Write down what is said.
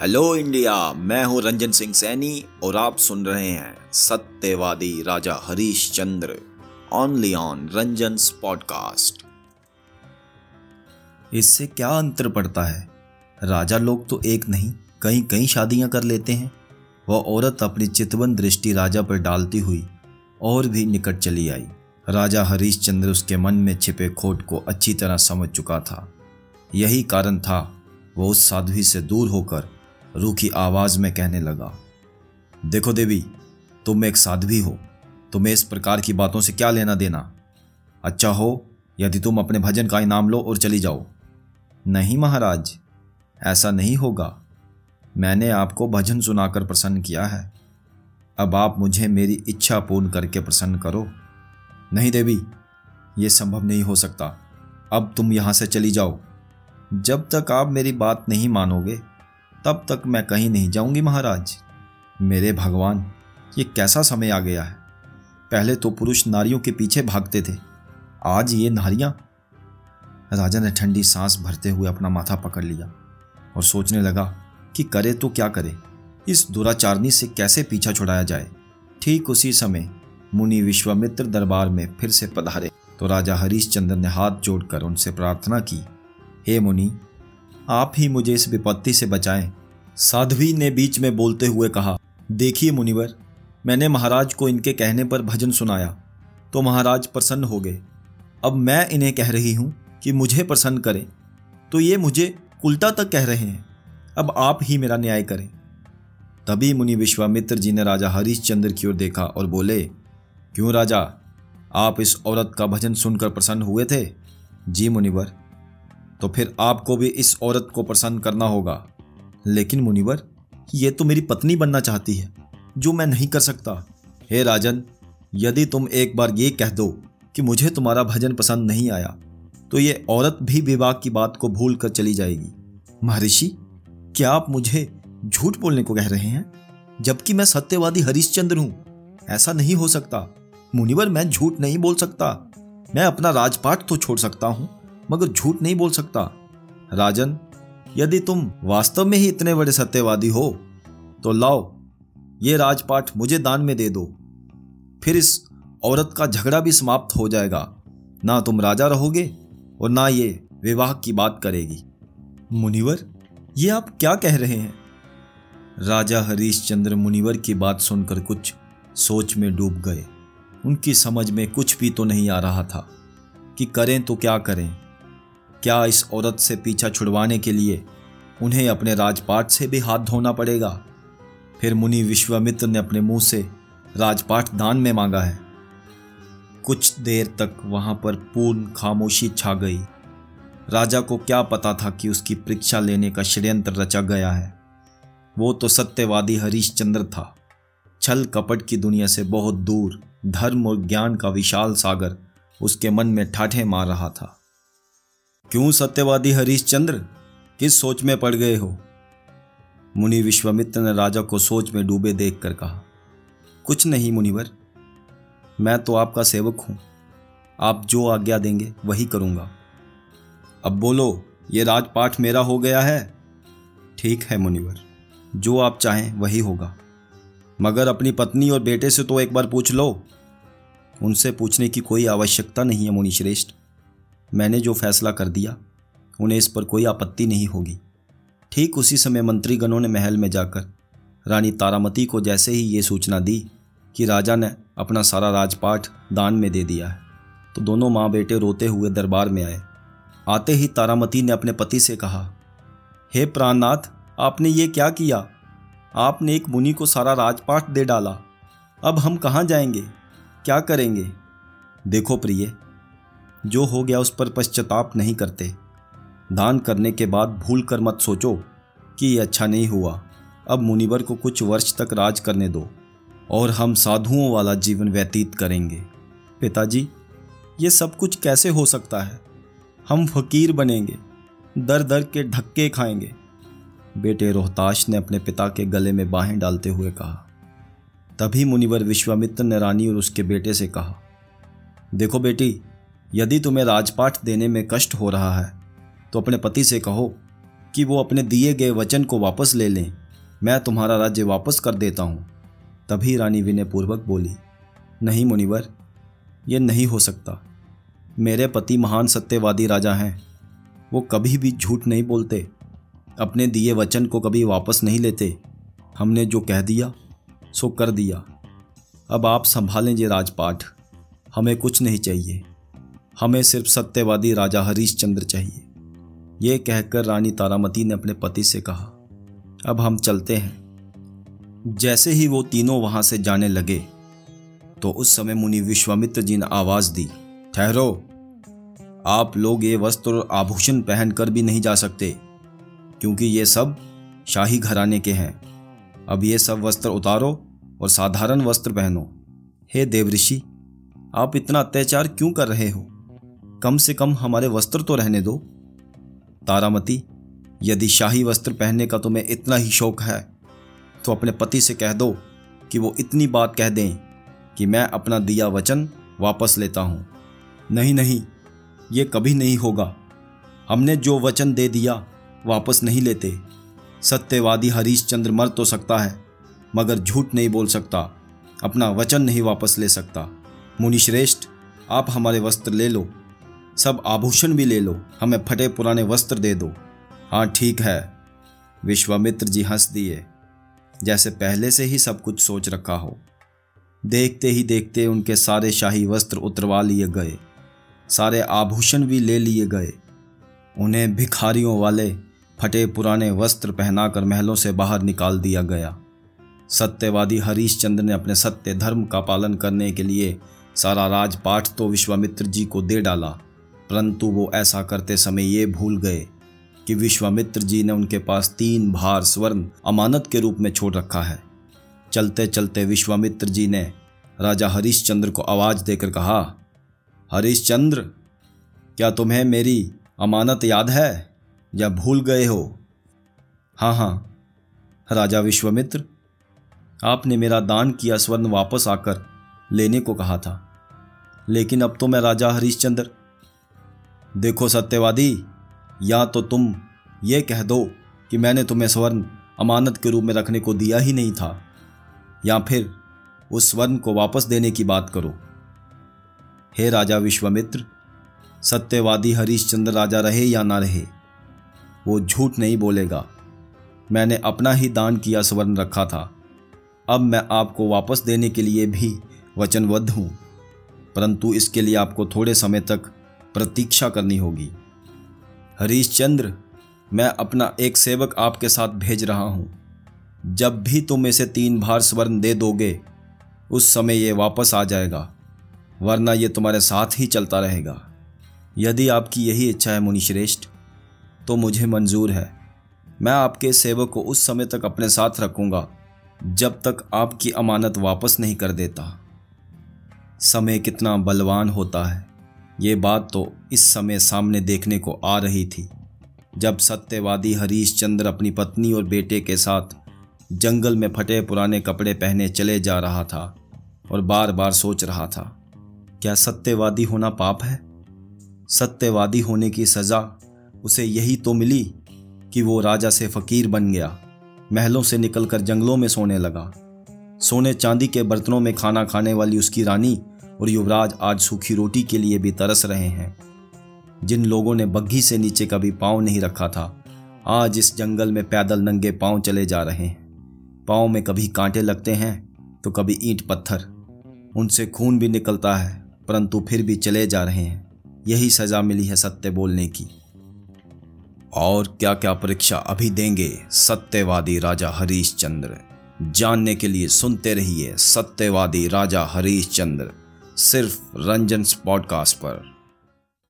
Hello India, मैं हूँ रंजन सिंह सैनी और आप सुन रहे हैं सत्यवादी Raja Harishchandra only on Ranjan podcast इससे क्या अंतर पड़ता है? राजा लोग तो एक नहीं कई कई शादियाँ कर लेते हैं। वह औरत अपनी चितवन दृष्टि राजा पर डालती हुई और भी निकट चली आई। राजा हरीश चंद्र उसके मन में छिपे खोट को अच्छी तरह समझ चुका था। यही कारण था, वो उस साध्वी से दूर होकर रूखी आवाज़ में कहने लगा, देखो देवी, तुम एक साध्वी हो। तुम्हें इस प्रकार की बातों से क्या लेना देना? अच्छा हो, यदि तुम अपने भजन का इनाम लो और चली जाओ। नहीं महाराज, ऐसा नहीं होगा। मैंने आपको भजन सुनाकर प्रसन्न किया है। अब आप मुझे मेरी इच्छा पूर्ण करके प्रसन्न करो। नहीं देवी, ये संभव नहीं हो सकता। अब तुम यहाँ से चली जाओ। जब तक आप मेरी बात नहीं मानोगे तब तक मैं कहीं नहीं जाऊँगी महाराज। मेरे भगवान, ये कैसा समय आ गया है? पहले तो पुरुष नारियों के पीछे भागते थे, आज ये नारियाँ? राजा ने ठंडी सांस भरते हुए अपना माथा पकड़ लिया और सोचने लगा कि करे तो क्या करे, इस दुराचारनी से कैसे पीछा छुड़ाया जाए? ठीक उसी समय मुनि विश्वामित्र दरबार में फिर से पधारे। तो राजा हरीश चंद्र ने हाथ जोड़कर उनसे प्रार्थना की, हे मुनि, आप ही मुझे इस विपत्ति से बचाएँ साध्वी ने बीच में बोलते हुए कहा, देखिए मुनिवर, मैंने महाराज को इनके कहने पर भजन सुनाया तो महाराज प्रसन्न हो गए। अब मैं इन्हें कह रही हूँ कि मुझे प्रसन्न करें तो ये मुझे उल्टा तक कह रहे हैं। अब आप ही मेरा न्याय करें। तभी मुनि विश्वामित्र जी ने राजा हरिश्चंद्र की ओर देखा और बोले, क्यों राजा, आप इस औरत का भजन सुनकर प्रसन्न हुए थे? जी मुनिवर तो फिर आपको भी इस औरत को प्रसन्न करना होगा। लेकिन मुनिवर, ये तो मेरी पत्नी बनना चाहती है, जो मैं नहीं कर सकता। हे राजन, यदि तुम एक बार ये कह दो कि मुझे तुम्हारा भजन पसंद नहीं आया तो ये औरत भी विवाह की बात को भूल कर चली जाएगी। महर्षि, क्या आप मुझे झूठ बोलने को कह रहे हैं? जबकि मैं सत्यवादी हरिश्चंद्र हूँ, ऐसा नहीं हो सकता। मुनिवर, मैं झूठ नहीं बोल सकता। मैं अपना राजपाट तो छोड़ सकता हूँ, मगर झूठ नहीं बोल सकता। राजन यदि तुम वास्तव में ही इतने बड़े सत्यवादी हो तो लाओ, ये राजपाठ मुझे दान में दे दो। फिर इस औरत का झगड़ा भी समाप्त हो जाएगा। ना तुम राजा रहोगे और ना ये विवाह की बात करेगी। मुनिवर, ये आप क्या कह रहे हैं? राजा हरीश चंद्र मुनिवर की बात सुनकर कुछ सोच में डूब गए। उनकी समझ में कुछ भी तो नहीं आ रहा था कि करें तो क्या करें। क्या इस औरत से पीछा छुड़वाने के लिए उन्हें अपने राजपाट से भी हाथ धोना पड़ेगा? फिर मुनि विश्वामित्र ने अपने मुँह से राजपाट दान में मांगा है। कुछ देर तक वहाँ पर पूर्ण खामोशी छा गई। राजा को क्या पता था कि उसकी परीक्षा लेने का षड्यंत्र रचा गया है। वो तो सत्यवादी हरीश चंद्र था। छल कपट की दुनिया से बहुत दूर धर्म और ज्ञान का विशाल सागर उसके मन में ठाठे मार रहा था। क्यों सत्यवादी हरीश चंद्र किस सोच में पड़ गए हो? मुनि विश्वामित्र ने राजा को सोच में डूबे देखकर कहा, कुछ नहीं मुनिवर, मैं तो आपका सेवक हूँ। आप जो आज्ञा देंगे, वही करूँगा। अब बोलो, ये राजपाठ मेरा हो गया है? ठीक है मुनिवर, जो आप चाहें, वही होगा। मगर अपनी पत्नी और बेटे से तो एक बार पूछ लो। उनसे पूछने की कोई आवश्यकता नहीं है मुनि श्रेष्ठ मैंने जो फैसला कर दिया, उन्हें इस पर कोई आपत्ति नहीं होगी। ठीक उसी समय मंत्रीगणों ने महल में जाकर रानी तारामती को जैसे ही ये सूचना दी कि राजा ने अपना सारा राजपाट दान में दे दिया है तो दोनों माँ बेटे रोते हुए दरबार में आए। आते ही तारामती ने अपने पति से कहा, हे प्राणनाथ, आपने ये क्या किया? आपने एक मुनि को सारा राजपाट दे डाला। अब हम कहाँ जाएँगे? क्या करेंगे? देखो प्रिय जो हो गया उस पर पश्चाताप नहीं करते। दान करने के बाद भूल कर मत सोचो कि ये अच्छा नहीं हुआ। अब मुनिवर को कुछ वर्ष तक राज करने दो और हम साधुओं वाला जीवन व्यतीत करेंगे। पिताजी, ये सब कुछ कैसे हो सकता है? हम फकीर बनेंगे दर दर के धक्के खाएँगे। बेटे रोहताश ने अपने पिता के गले में बाहें डालते हुए कहा। तभी मुनिवर विश्वामित्र ने रानी और उसके बेटे से कहा, देखो बेटी यदि तुम्हें राजपाठ देने में कष्ट हो रहा है तो अपने पति से कहो कि वो अपने दिए गए वचन को वापस ले लें। मैं तुम्हारा राज्य वापस कर देता हूँ। तभी रानी विनयपूर्वक बोली, नहीं मुनिवर, ये नहीं हो सकता। मेरे पति महान सत्यवादी राजा हैं। वो कभी भी झूठ नहीं बोलते। अपने दिए वचन को कभी वापस नहीं लेते। हमने जो कह दिया, सो कर दिया। अब आप संभालें ये राजपाठ हमें कुछ नहीं चाहिए। हमें सिर्फ़ सत्यवादी राजा हरीश चंद्र चाहिए। ये कहकर रानी तारामती ने अपने पति से कहा, अब हम चलते हैं। जैसे ही वो तीनों वहाँ से जाने लगे तो उस समय मुनि विश्वामित्र जी ने आवाज़ दी, ठहरो। आप लोग ये वस्त्र और आभूषण पहनकर भी नहीं जा सकते, क्योंकि ये सब शाही घराने के हैं। अब ये सब वस्त्र उतारो और साधारण वस्त्र पहनो। हे देवऋषि, आप इतना अत्याचार क्यों कर रहे हो? कम से कम हमारे वस्त्र तो रहने दो। तारामती, यदि शाही वस्त्र पहनने का तुम्हें इतना ही शौक है तो अपने पति से कह दो कि वो इतनी बात कह दें कि मैं अपना दिया वचन वापस लेता हूँ। नहीं नहीं, ये कभी नहीं होगा। हमने जो वचन दे दिया, वापस नहीं लेते। सत्यवादी हरीश चंद्र मर तो सकता है, मगर झूठ नहीं बोल सकता, अपना वचन नहीं वापस ले सकता। मुनिश्रेष्ठ, आप हमारे वस्त्र ले लो। सब आभूषण भी ले लो, हमें फटे पुराने वस्त्र दे दो। हाँ ठीक है। विश्वामित्र जी हंस दिए। जैसे पहले से ही सब कुछ सोच रखा हो। देखते ही देखते उनके सारे शाही वस्त्र उतरवा लिए गए। सारे आभूषण भी ले लिए गए। उन्हें भिखारियों वाले फटे पुराने वस्त्र पहनाकर महलों से बाहर निकाल दिया गया। सत्यवादी हरीश चंद्र ने अपने सत्य धर्म का पालन करने के लिए सारा राजपाठ तो विश्वामित्र जी को दे डाला। परंतु वो ऐसा करते समय ये भूल गए कि विश्वामित्र जी ने उनके पास तीन भार स्वर्ण अमानत के रूप में छोड़ रखा है। चलते चलते विश्वामित्र जी ने राजा हरिश्चंद्र को आवाज़ देकर कहा, हरिश्चंद्र, क्या तुम्हें मेरी अमानत याद है? या भूल गए हो? हाँ हाँ राजा विश्वामित्र, आपने मेरा दान किया स्वर्ण वापस आकर लेने को कहा था। लेकिन अब तो मैं राजा हरिश्चंद्र देखो सत्यवादी, या तो तुम ये कह दो कि मैंने तुम्हें स्वर्ण अमानत के रूप में रखने को दिया ही नहीं था, या फिर उस स्वर्ण को वापस देने की बात करो। हे राजा विश्वामित्र, सत्यवादी हरिश्चंद्र राजा रहे या ना रहे, वो झूठ नहीं बोलेगा। मैंने अपना ही दान किया स्वर्ण रखा था। अब मैं आपको वापस देने के लिए भी वचनबद्ध हूँ, परंतु इसके लिए आपको थोड़े समय तक प्रतीक्षा करनी होगी। हरीशचंद्र, मैं अपना एक सेवक आपके साथ भेज रहा हूँ। जब भी तुम इसे तीन भार स्वर्ण दे दोगे, उस समय ये वापस आ जाएगा, वरना ये तुम्हारे साथ ही चलता रहेगा। यदि आपकी यही इच्छा है मुनिश्रेष्ठ तो मुझे मंजूर है। मैं आपके सेवक को उस समय तक अपने साथ रखूँगा, जब तक आपकी अमानत वापस नहीं कर देता। समय कितना बलवान होता है। ये बात तो इस समय सामने देखने को आ रही थी, जब सत्यवादी हरीश चंद्र अपनी पत्नी और बेटे के साथ जंगल में फटे पुराने कपड़े पहने चले जा रहा था और बार बार सोच रहा था, क्या सत्यवादी होना पाप है? सत्यवादी होने की सज़ा उसे यही तो मिली कि वो राजा से फकीर बन गया, महलों से निकलकर जंगलों में सोने लगा। सोने चांदी के बर्तनों में खाना खाने वाली उसकी रानी और युवराज आज सूखी रोटी के लिए भी तरस रहे हैं। जिन लोगों ने बग्घी से नीचे कभी पाँव नहीं रखा था, आज इस जंगल में पैदल नंगे पाँव चले जा रहे हैं। पाँव में कभी कांटे लगते हैं तो कभी ईंट पत्थर। उनसे खून भी निकलता है, परंतु फिर भी चले जा रहे हैं। यही सजा मिली है सत्य बोलने की। और क्या क्या परीक्षा अभी देंगे सत्यवादी राजा हरीश चंद्र जानने के लिए सुनते रहिए सत्यवादी राजा हरीश चंद्र सिर्फ़ रंजन पॉडकास्ट पर।